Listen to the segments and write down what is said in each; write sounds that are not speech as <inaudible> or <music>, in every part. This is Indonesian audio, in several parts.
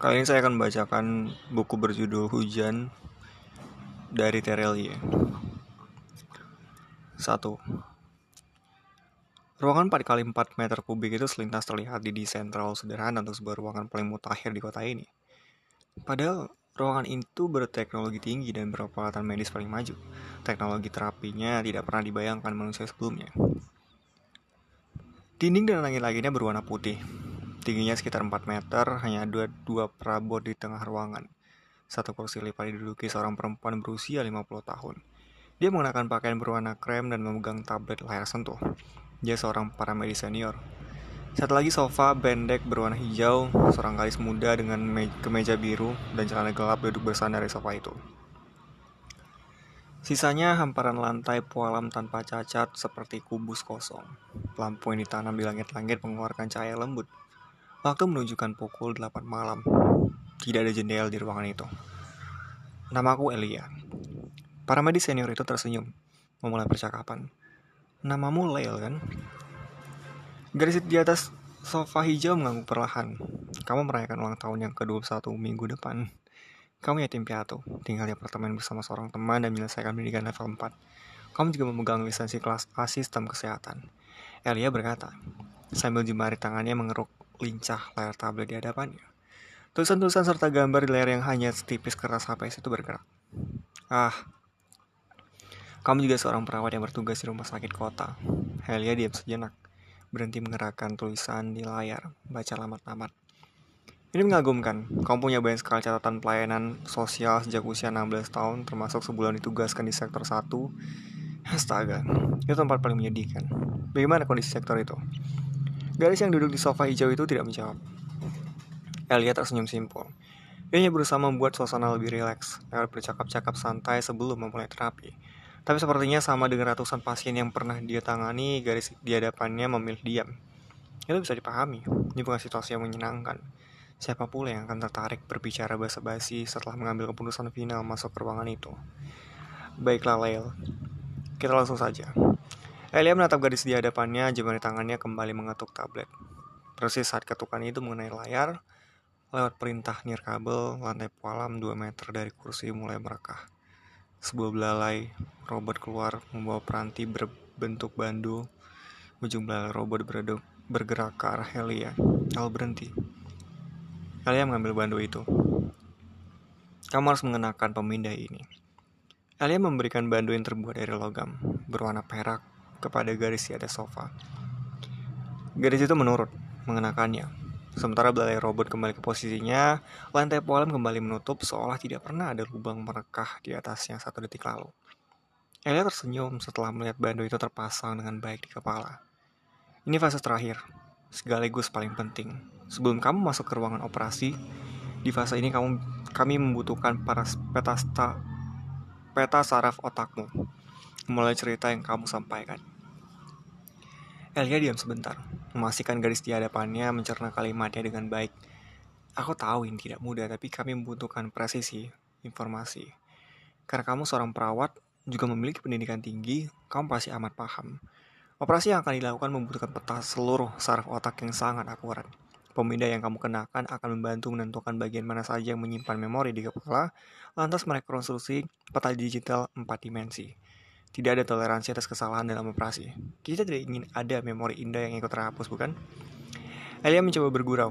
Kali ini saya akan membacakan buku berjudul Hujan dari Terelie. 1. Ruangan 4 kali 4 meter kubik itu selintas terlihat di desain terlalu sederhana untuk sebuah ruangan paling mutakhir di kota ini. Padahal ruangan itu berteknologi tinggi dan berperalatan medis paling maju. Teknologi terapinya tidak pernah dibayangkan manusia sebelumnya. Dinding dan langit-langitnya berwarna putih, Tingginya sekitar 4 meter, hanya ada dua perabot di tengah ruangan. Satu kursi lipat diduduki seorang perempuan berusia 50 tahun. Dia mengenakan pakaian berwarna krem dan memegang tablet layar sentuh. Dia seorang paramedis senior. Satu lagi sofa bendek berwarna hijau, seorang gadis muda dengan kemeja biru dan celana gelap duduk bersandar di sofa itu. Sisanya hamparan lantai pualam tanpa cacat seperti kubus kosong. Lampu yang ditanam di langit-langit mengeluarkan cahaya lembut. Waktu menunjukkan pukul 8 malam. Tidak ada jendela di ruangan itu. Namaku Elia. Para medis senior itu tersenyum, memulai percakapan. Namamu Leil kan? Garis di atas sofa hijau mengangguk perlahan. Kamu merayakan ulang tahun yang ke-21 minggu depan. Kamu yatim piatu, tinggal di apartemen bersama seorang teman dan menyelesaikan pendidikan level 4. Kamu juga memegang lisensi kelas A sistem kesehatan. Elia berkata, sambil jemari tangannya mengeruk lincah layar tablet di hadapannya. Tulisan-tulisan serta gambar di layar yang hanya setipis kertas HPS itu bergerak. Ah, kamu juga seorang perawat yang bertugas di rumah sakit kota. Helia diam sejenak, berhenti mengerahkan tulisan di layar, baca lamat-lamat. Ini mengagumkan, kamu punya banyak sekali catatan pelayanan sosial sejak usia 16 tahun, termasuk sebulan ditugaskan di sektor 1. Astaga, itu tempat paling menyedihkan. Bagaimana kondisi sektor itu? Gadis yang duduk di sofa hijau itu tidak menjawab. Elia tersenyum simpul. Ia hanya berusaha membuat suasana lebih rileks, lewat bercakap-cakap santai sebelum memulai terapi. Tapi sepertinya sama dengan ratusan pasien yang pernah dia tangani, garis di hadapannya memilih diam. Itu bisa dipahami, ini bukan situasi yang menyenangkan. Siapa pula yang akan tertarik berbicara basa-basi setelah mengambil keputusan final masuk ke ruangan itu? Baiklah, Lail. Kita langsung saja. Elia menatap gadis di hadapannya, jemari tangannya kembali mengetuk tablet. Persis saat ketukan itu mengenai layar, lewat perintah nirkabel, lantai pualam 2 meter dari kursi mulai merekah. Sebuah belalai robot keluar membawa peranti berbentuk bandu. Ujung belalai robot bereduk, bergerak ke arah Elia, lalu berhenti. Elia mengambil bandu itu. Kamu harus mengenakan pemindai ini. Elia memberikan bandu yang terbuat dari logam, berwarna perak kepada garis di atas sofa. Garis itu menurut, mengenakannya. Sementara belalai robot kembali ke posisinya, lantai pualam kembali menutup seolah tidak pernah ada lubang merekah di atasnya satu detik lalu. Elia tersenyum setelah melihat bandu itu terpasang dengan baik di kepala. Ini fase terakhir, sekaligus paling penting. Sebelum kamu masuk ke ruangan operasi, di fase ini kamu kami membutuhkan para peta, peta saraf otakmu. Mulai cerita yang kamu sampaikan. Elia diam sebentar, memastikan garis di hadapannya mencerna kalimatnya dengan baik. Aku tahu ini tidak mudah, tapi kami membutuhkan presisi informasi. Karena kamu seorang perawat, juga memiliki pendidikan tinggi, kamu pasti amat paham. Operasi yang akan dilakukan membutuhkan peta seluruh saraf otak yang sangat akurat. Pemindah yang kamu kenakan akan membantu menentukan bagian mana saja yang menyimpan memori di kepala, lantas merekonstruksi peta digital 4 dimensi. Tidak ada toleransi atas kesalahan dalam operasi. Kita tidak ingin ada memori indah yang ikut terhapus, bukan? Elia mencoba bergurau.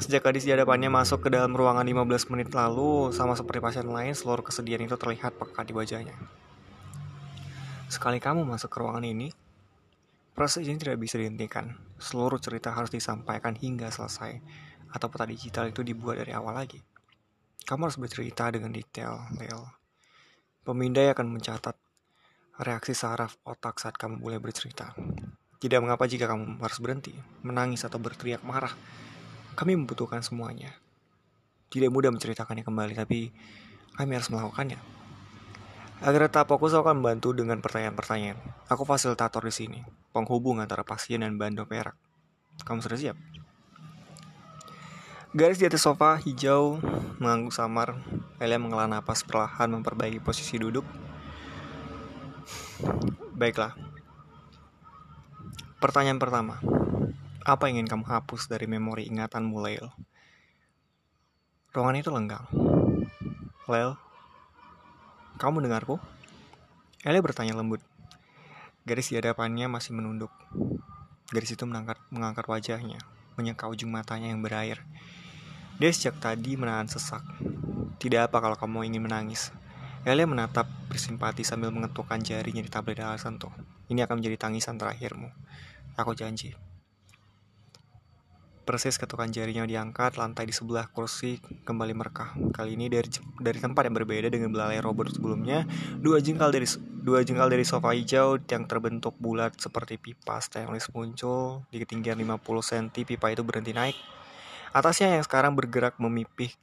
Sejak gadis di hadapannya masuk ke dalam ruangan 15 menit lalu, sama seperti pasien lain, seluruh kesedihan itu terlihat pekat di wajahnya. Sekali kamu masuk ke ruangan ini, proses ini tidak bisa dihentikan. Seluruh cerita harus disampaikan hingga selesai, atau peta digital itu dibuat dari awal lagi. Kamu harus bercerita dengan detail, Leo. Pemindai akan mencatat reaksi saraf otak saat kamu mulai bercerita. Tidak mengapa jika kamu harus berhenti, menangis atau berteriak marah. Kami membutuhkan semuanya. Tidak mudah menceritakannya kembali, tapi kami harus melakukannya. Agar tetap fokus, akan membantu dengan pertanyaan-pertanyaan. Aku fasilitator di sini, penghubung antara pasien dan bando perak. Kamu sudah siap? Garis di atas sofa hijau mengangguk samar. Elia mengelah napas perlahan memperbaiki posisi duduk Baiklah. Pertanyaan pertama. Apa yang ingin kamu hapus dari memori ingatan Lail? Ruangan itu lenggang. Lel, kamu mendengarku? Elia bertanya lembut. Garis di hadapannya masih menunduk. Garis itu mengangkat, mengangkat wajahnya, menyeka ujung matanya yang berair. Dia sejak tadi menahan sesak. Tidak apa kalau kamu ingin menangis. Elia menatap bersimpati sambil mengetukkan jarinya di tablet alasan tuh. Ini akan menjadi tangisan terakhirmu. Aku janji. Persis ketukan jarinya diangkat, lantai di sebelah kursi kembali merekah. Kali ini dari dari tempat yang berbeda dengan belalai robot sebelumnya, dua jengkal dari dua jengkal dari sofa hijau yang terbentuk bulat seperti pipa stainless muncul di ketinggian 50 cm. Pipa itu berhenti naik. Atasnya yang sekarang bergerak memipih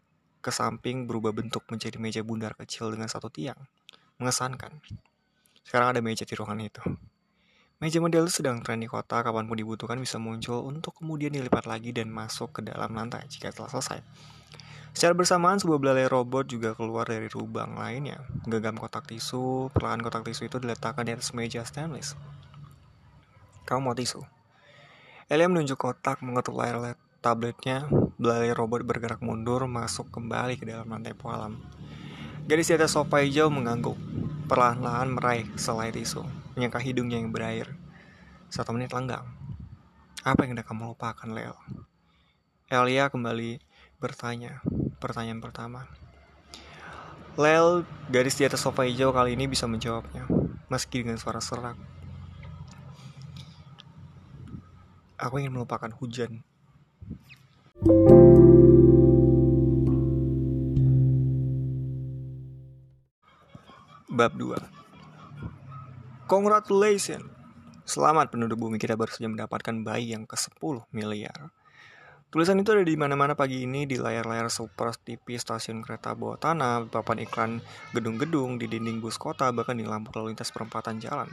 ke samping berubah bentuk menjadi meja bundar kecil dengan satu tiang. Mengesankan. Sekarang ada meja di ruangan itu. Meja model itu sedang tren di kota, kapan pun dibutuhkan bisa muncul untuk kemudian dilipat lagi dan masuk ke dalam lantai jika telah selesai. Secara bersamaan, sebuah belalai robot juga keluar dari lubang lainnya. Genggam kotak tisu, perlahan kotak tisu itu diletakkan di atas meja stainless. Kamu mau tisu? Elia menunjuk kotak mengetuk layar tabletnya. Belalai robot bergerak mundur, masuk kembali ke dalam lantai pualam. Gadis di atas sofa hijau mengangguk, perlahan-lahan meraih selai tisu menyangka hidungnya yang berair. Satu menit lenggang. Apa yang hendak kamu lupakan, Leo? Elia kembali bertanya, pertanyaan pertama. Lel, gadis di atas sofa hijau kali ini bisa menjawabnya, meski dengan suara serak. Aku ingin melupakan hujan. Bab 2 Congratulations. Selamat penduduk bumi kita baru saja mendapatkan bayi yang ke-10 miliar. Tulisan itu ada di mana-mana pagi ini di layar-layar super TV stasiun kereta bawah tanah, papan iklan gedung-gedung di dinding bus kota, bahkan di lampu lalu lintas perempatan jalan.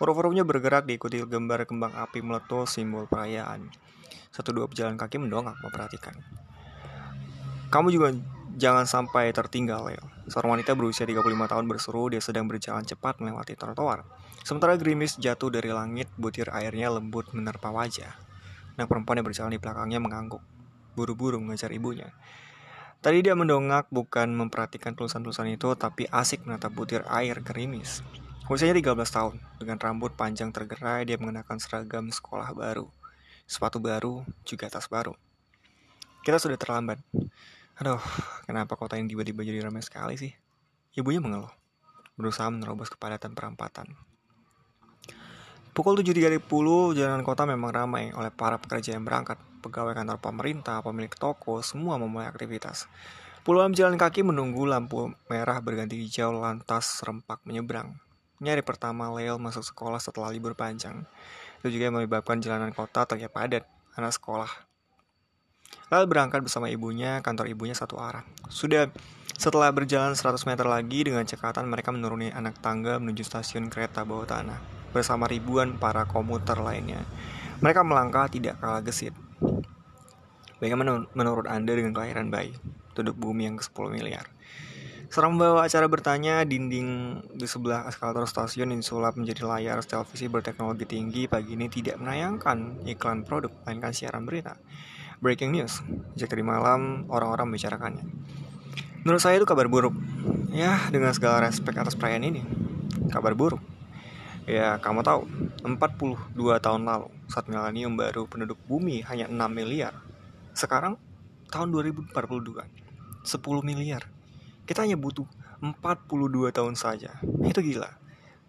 Huruf-hurufnya bergerak diikuti gambar kembang api meletus simbol perayaan. Satu dua pejalan kaki mendongak memperhatikan. Kamu juga jangan sampai tertinggal, Leo. Seorang wanita berusia 35 tahun berseru dia sedang berjalan cepat melewati trotoar. Sementara gerimis jatuh dari langit, butir airnya lembut menerpa wajah. Anak perempuan yang berjalan di belakangnya mengangguk, buru-buru mengejar ibunya. Tadi dia mendongak bukan memperhatikan tulisan-tulisan itu, tapi asik menatap butir air gerimis. Usianya 13 tahun, dengan rambut panjang tergerai, dia mengenakan seragam sekolah baru. Sepatu baru, juga tas baru. Kita sudah terlambat. Aduh, kenapa kota ini tiba-tiba jadi ramai sekali sih? Ibunya mengeluh, berusaha menerobos kepadatan perampatan. Pukul 7.30, jalanan kota memang ramai oleh para pekerja yang berangkat. Pegawai kantor pemerintah, pemilik toko, semua memulai aktivitas. Puluhan jalan kaki menunggu lampu merah berganti hijau lantas serempak menyeberang. Ini hari pertama Leo masuk sekolah setelah libur panjang. Itu juga yang menyebabkan jalanan kota terlihat padat, anak sekolah. Lalu berangkat bersama ibunya, kantor ibunya satu arah. Sudah setelah berjalan 100 meter lagi dengan cekatan mereka menuruni anak tangga menuju stasiun kereta bawah tanah bersama ribuan para komuter lainnya. Mereka melangkah tidak kalah gesit. Bagaimana menurut Anda dengan kelahiran bayi? Tunduk bumi yang ke-10 miliar. Seorang membawa acara bertanya, dinding di sebelah eskalator stasiun insulap menjadi layar televisi berteknologi tinggi pagi ini tidak menayangkan iklan produk, melainkan siaran berita. Breaking news, sejak tadi malam orang-orang membicarakannya. Menurut saya itu kabar buruk. Ya, dengan segala respek atas perayaan ini. Kabar buruk. Ya, kamu tahu, 42 tahun lalu, saat milenium baru penduduk bumi hanya 6 miliar. Sekarang, tahun 2042, 10 miliar. Kita hanya butuh 42 tahun saja. Itu gila.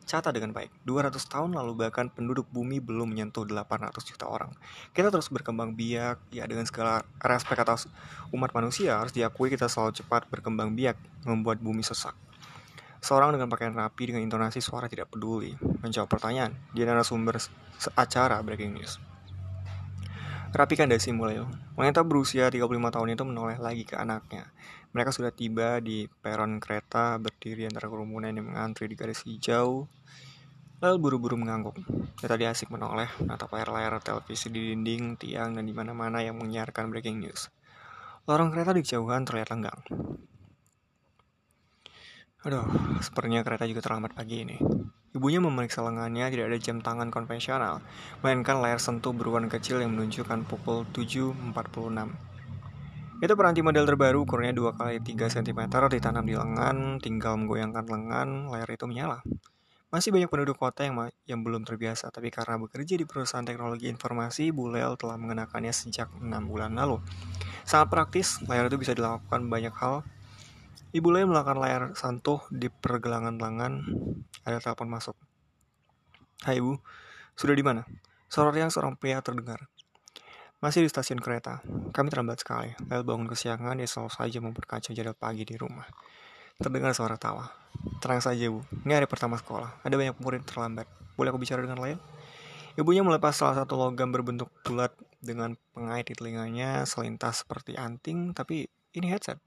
Catat dengan baik, 200 tahun lalu bahkan penduduk bumi belum menyentuh 800 juta orang. Kita terus berkembang biak, ya dengan segala respek atas umat manusia harus diakui kita selalu cepat berkembang biak, membuat bumi sesak. Seorang dengan pakaian rapi dengan intonasi suara tidak peduli menjawab pertanyaan di narasumber acara Breaking News. Rapikan dasi mulai. Wanita berusia 35 tahun itu menoleh lagi ke anaknya. Mereka sudah tiba di peron kereta, berdiri antara kerumunan yang mengantri di garis hijau. Lalu buru-buru mengangguk. Dia tadi asik menoleh, menatap layar-layar televisi di dinding, tiang, dan di mana-mana yang menyiarkan breaking news. Lorong kereta di kejauhan terlihat lenggang. Aduh, sepertinya kereta juga terlambat pagi ini. Ibunya memeriksa lengannya tidak ada jam tangan konvensional, melainkan layar sentuh berwarna kecil yang menunjukkan pukul 7.46. Itu peranti model terbaru, ukurnya 2 kali 3 cm, ditanam di lengan, tinggal menggoyangkan lengan, layar itu menyala. Masih banyak penduduk kota yang, yang belum terbiasa, tapi karena bekerja di perusahaan teknologi informasi, Bulel telah mengenakannya sejak 6 bulan lalu. Sangat praktis, layar itu bisa dilakukan banyak hal. Ibu Lea melakukan layar santuh di pergelangan lengan. Ada telepon masuk. Hai ibu, sudah di mana? Yang seorang pria terdengar. Masih di stasiun kereta. Kami terlambat sekali. Lel bangun kesiangan, dia selalu saja memperkacau jadwal pagi di rumah. Terdengar suara tawa. Tenang saja, Bu. Ini hari pertama sekolah. Ada banyak murid terlambat. Boleh aku bicara dengan Lel? Ibunya melepas salah satu logam berbentuk bulat dengan pengait di telinganya selintas seperti anting, tapi ini headset.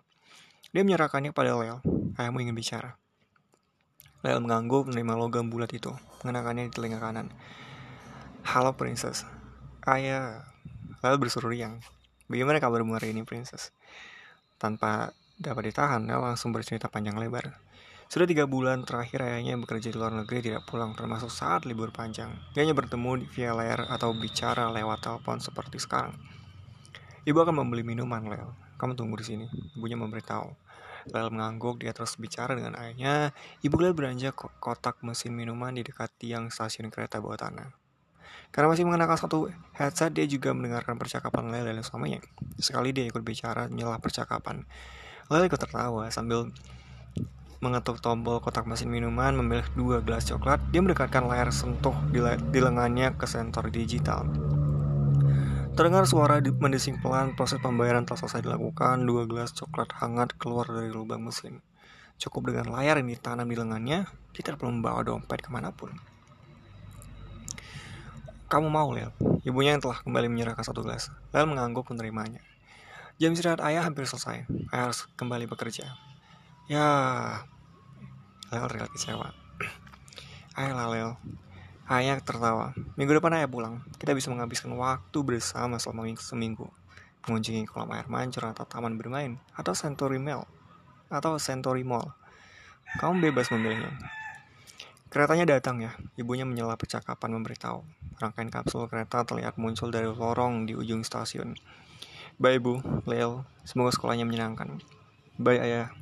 Dia menyerahkannya kepada Lel. Ayahmu ingin bicara. Lel mengangguk menerima logam bulat itu, mengenakannya di telinga kanan. Halo, Princess. Ayah, Lalu bersuruh riang. Bagaimana kabarmu hari ini, Princess? Tanpa dapat ditahan, Nel langsung bercerita panjang lebar. Sudah tiga bulan terakhir ayahnya bekerja di luar negeri tidak pulang termasuk saat libur panjang. Dia hanya bertemu via layar atau bicara lewat telepon seperti sekarang. Ibu akan membeli minuman, Lel. Kamu tunggu di sini. Ibunya memberitahu. Lel mengangguk, dia terus bicara dengan ayahnya. Ibu Lel beranjak kotak mesin minuman di dekat tiang stasiun kereta bawah tanah. Karena masih mengenakan satu headset, dia juga mendengarkan percakapan Lele dan suaminya. Sekali dia ikut bicara menyelah percakapan. Lele ikut tertawa sambil mengetuk tombol kotak mesin minuman, memilih dua gelas coklat. Dia mendekatkan layar sentuh di, di lengannya ke sensor digital. Terdengar suara mendesing pelan, proses pembayaran telah selesai dilakukan, dua gelas coklat hangat keluar dari lubang mesin. Cukup dengan layar yang ditanam di lengannya, kita perlu membawa dompet ke mana pun. Kamu mau, Lel? Ibunya yang telah kembali menyerahkan satu gelas. Lel mengangguk menerimanya. Jam istirahat ayah hampir selesai. Ayah harus kembali bekerja. Ya, Lel terlihat kecewa. <clears throat> Ayolah, Lel. Ayah tertawa. Minggu depan ayah pulang. Kita bisa menghabiskan waktu bersama selama seminggu. Mengunjungi kolam air mancur atau taman bermain. Atau Century Mall. Atau Century Mall. Kamu bebas memilihnya. Keretanya datang ya, ibunya menyela percakapan memberitahu. Rangkaian kapsul kereta terlihat muncul dari lorong di ujung stasiun. Bye ibu, Leo, semoga sekolahnya menyenangkan. Bye ayah.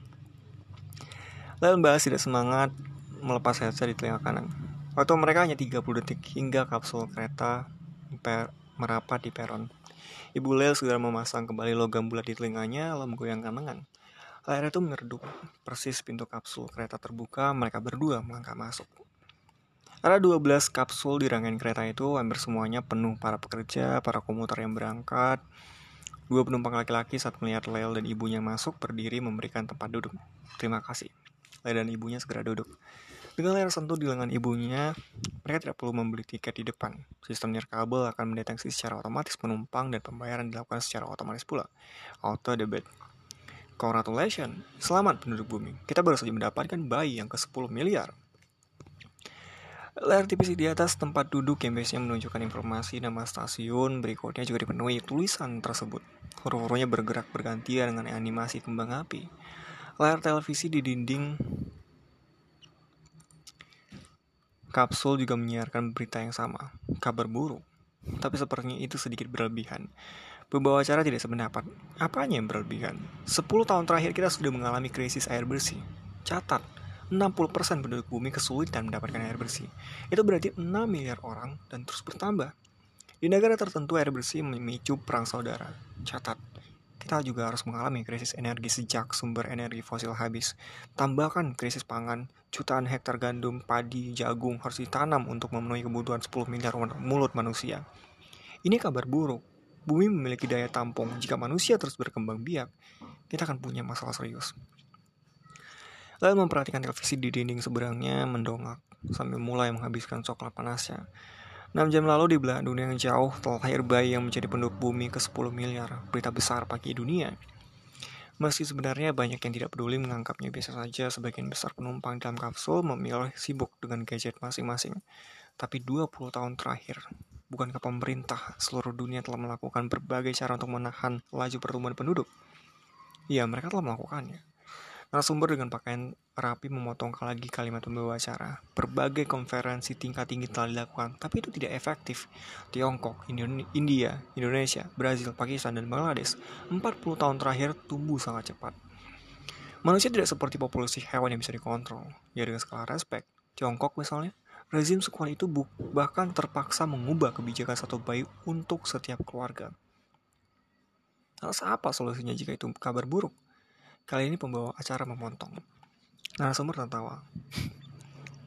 Leo membahas tidak semangat melepas headset di telinga kanan. Waktu mereka hanya 30 detik hingga kapsul kereta merapat di peron. Ibu Leo segera memasang kembali logam bulat di telinganya lalu menggoyangkan lengan. Layar itu meredup. Persis pintu kapsul kereta terbuka, mereka berdua melangkah masuk. Ada 12 kapsul di rangkaian kereta itu, hampir semuanya penuh para pekerja, para komuter yang berangkat. Dua penumpang laki-laki saat melihat Lel dan ibunya masuk berdiri memberikan tempat duduk. Terima kasih. Lel dan ibunya segera duduk. Dengan layar sentuh di lengan ibunya, mereka tidak perlu membeli tiket di depan. Sistem nirkabel akan mendeteksi secara otomatis penumpang dan pembayaran dilakukan secara otomatis pula. Auto debit. Congratulations, selamat penduduk bumi. Kita baru saja mendapatkan bayi yang ke-10 miliar. Layar tipis di atas tempat duduk yang biasanya menunjukkan informasi nama stasiun berikutnya juga dipenuhi tulisan tersebut. Huruf-hurufnya bergerak bergantian dengan animasi kembang api. Layar televisi di dinding kapsul juga menyiarkan berita yang sama, kabar buruk. Tapi sepertinya itu sedikit berlebihan. Pembawa acara tidak sependapat. Apanya yang berlebihan? 10 tahun terakhir kita sudah mengalami krisis air bersih. Catat, 60% penduduk bumi kesulitan mendapatkan air bersih. Itu berarti 6 miliar orang dan terus bertambah. Di negara tertentu air bersih memicu perang saudara. Catat, kita juga harus mengalami krisis energi sejak sumber energi fosil habis. Tambahkan krisis pangan, jutaan hektar gandum, padi, jagung harus ditanam untuk memenuhi kebutuhan 10 miliar mulut manusia. Ini kabar buruk, bumi memiliki daya tampung. Jika manusia terus berkembang biak, kita akan punya masalah serius. Lalu memperhatikan televisi di dinding seberangnya mendongak sambil mulai menghabiskan coklat panasnya. 6 jam lalu di belahan dunia yang jauh telah lahir bayi yang menjadi penduduk bumi ke 10 miliar. Berita besar pagi dunia. Meski sebenarnya banyak yang tidak peduli menganggapnya biasa saja, sebagian besar penumpang dalam kapsul memilih sibuk dengan gadget masing-masing. Tapi 20 tahun terakhir, Bukankah pemerintah seluruh dunia telah melakukan berbagai cara untuk menahan laju pertumbuhan penduduk? Ya, mereka telah melakukannya. Narasumber dengan pakaian rapi memotong lagi kalimat pembawa acara. Berbagai konferensi tingkat tinggi telah dilakukan, tapi itu tidak efektif. Tiongkok, India, Indonesia, Brazil, Pakistan, dan Bangladesh 40 tahun terakhir tumbuh sangat cepat. Manusia tidak seperti populasi hewan yang bisa dikontrol. Ya dengan skala respect. Tiongkok misalnya, rezim sekuat itu bahkan terpaksa mengubah kebijakan satu bayi untuk setiap keluarga. Lalu apa solusinya jika itu kabar buruk? Kali ini pembawa acara memontong. Narasumber tertawa.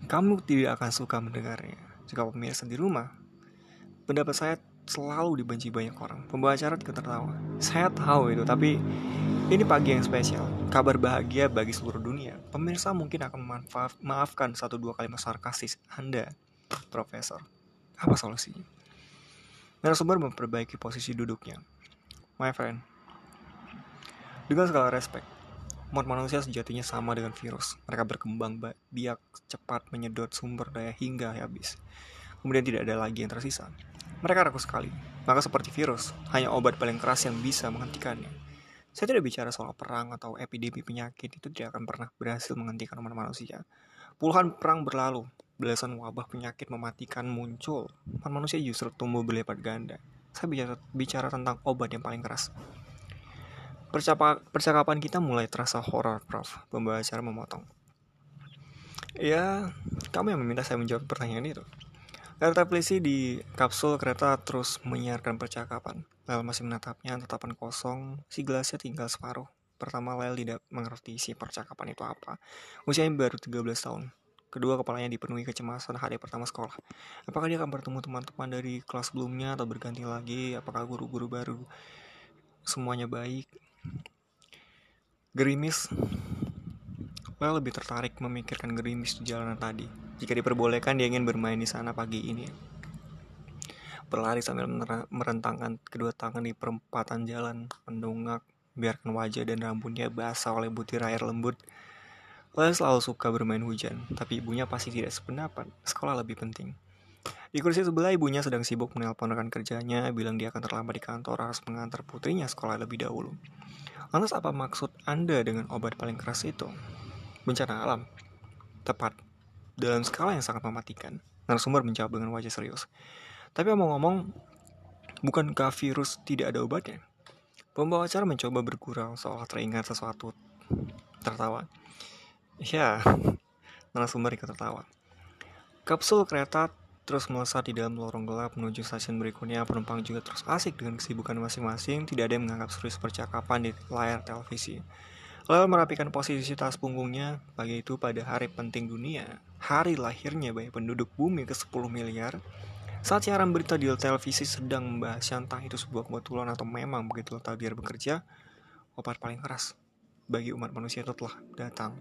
Kamu tidak akan suka mendengarnya. Jika pemirsa di rumah, pendapat saya selalu dibenci banyak orang. Pembawa acara juga tertawa. Saya tahu itu, tapi ini pagi yang spesial. Kabar bahagia bagi seluruh dunia. Pemirsa mungkin akan memaafkan satu dua kalimat sarkastis Anda, Profesor. Apa solusinya? Narasumber memperbaiki posisi duduknya. My friend, dengan segala respect, Mod manusia sejatinya sama dengan virus. Mereka berkembang biak cepat menyedot sumber daya hingga habis. Kemudian tidak ada lagi yang tersisa. Mereka rakus sekali. Maka seperti virus, hanya obat paling keras yang bisa menghentikannya. Saya tidak bicara soal perang atau epidemi penyakit itu tidak akan pernah berhasil menghentikan umat manusia. Puluhan perang berlalu, belasan wabah penyakit mematikan muncul. Umat manusia justru tumbuh berlipat ganda. Saya bicara, bicara tentang obat yang paling keras. Percakapan kita mulai terasa horor, Prof. Pembawa acara memotong. Ya, kamu yang meminta saya menjawab pertanyaan itu. Layar televisi di kapsul kereta terus menyiarkan percakapan. Lel masih menatapnya, tatapan kosong, si gelasnya tinggal separuh. Pertama, Lel tidak mengerti isi percakapan itu apa. Usianya baru 13 tahun. Kedua, kepalanya dipenuhi kecemasan hari pertama sekolah. Apakah dia akan bertemu teman-teman dari kelas sebelumnya atau berganti lagi? Apakah guru-guru baru semuanya baik? Gerimis Well lebih tertarik memikirkan gerimis di jalanan tadi. Jika diperbolehkan, dia ingin bermain di sana pagi ini. Berlari sambil merentangkan kedua tangan di perempatan jalan, mendongak, biarkan wajah dan rambutnya basah oleh butir air lembut. Well selalu suka bermain hujan, tapi ibunya pasti tidak sependapat. Sekolah lebih penting. Di kursi sebelah ibunya sedang sibuk menelpon rekan kerjanya, bilang dia akan terlambat di kantor harus mengantar putrinya sekolah lebih dahulu. Lantas apa maksud Anda dengan obat paling keras itu? Bencana alam. Tepat. Dalam skala yang sangat mematikan. Narasumber menjawab dengan wajah serius. Tapi omong-omong, bukankah virus tidak ada obatnya? Pembawa acara mencoba bergurau seolah teringat sesuatu. Tertawa. Ya, <laughs> narasumber ikut tertawa. Kapsul kereta terus melesat di dalam lorong gelap menuju stasiun berikutnya. Penumpang juga terus asik dengan kesibukan masing-masing, tidak ada yang menganggap serius percakapan di layar televisi. Lalu merapikan posisi tas punggungnya, pagi itu pada hari penting dunia, hari lahirnya banyak penduduk bumi ke 10 miliar, saat siaran berita di televisi sedang membahas entah itu sebuah kebetulan atau memang begitu takdir bekerja, obat paling keras bagi umat manusia itu telah datang.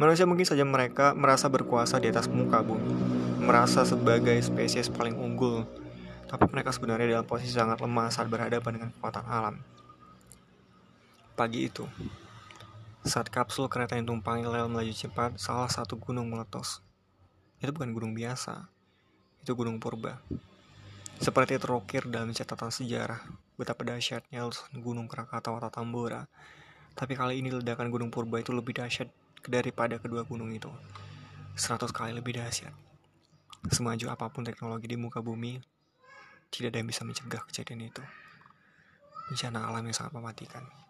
Manusia mungkin saja mereka merasa berkuasa di atas muka bumi, merasa sebagai spesies paling unggul, tapi mereka sebenarnya dalam posisi sangat lemah saat berhadapan dengan kekuatan alam. Pagi itu, saat kapsul kereta yang tumpangi Lel melaju cepat, salah satu gunung meletus. Itu bukan gunung biasa, itu gunung purba. Seperti terukir dalam catatan sejarah, betapa dahsyatnya gunung Krakatau atau Tambora. Tapi kali ini ledakan gunung purba itu lebih dahsyat daripada kedua gunung itu. Seratus kali lebih dahsyat. Semaju apa pun teknologi di muka bumi, tidak ada yang bisa mencegah kejadian itu. Bencana alam yang sangat mematikan.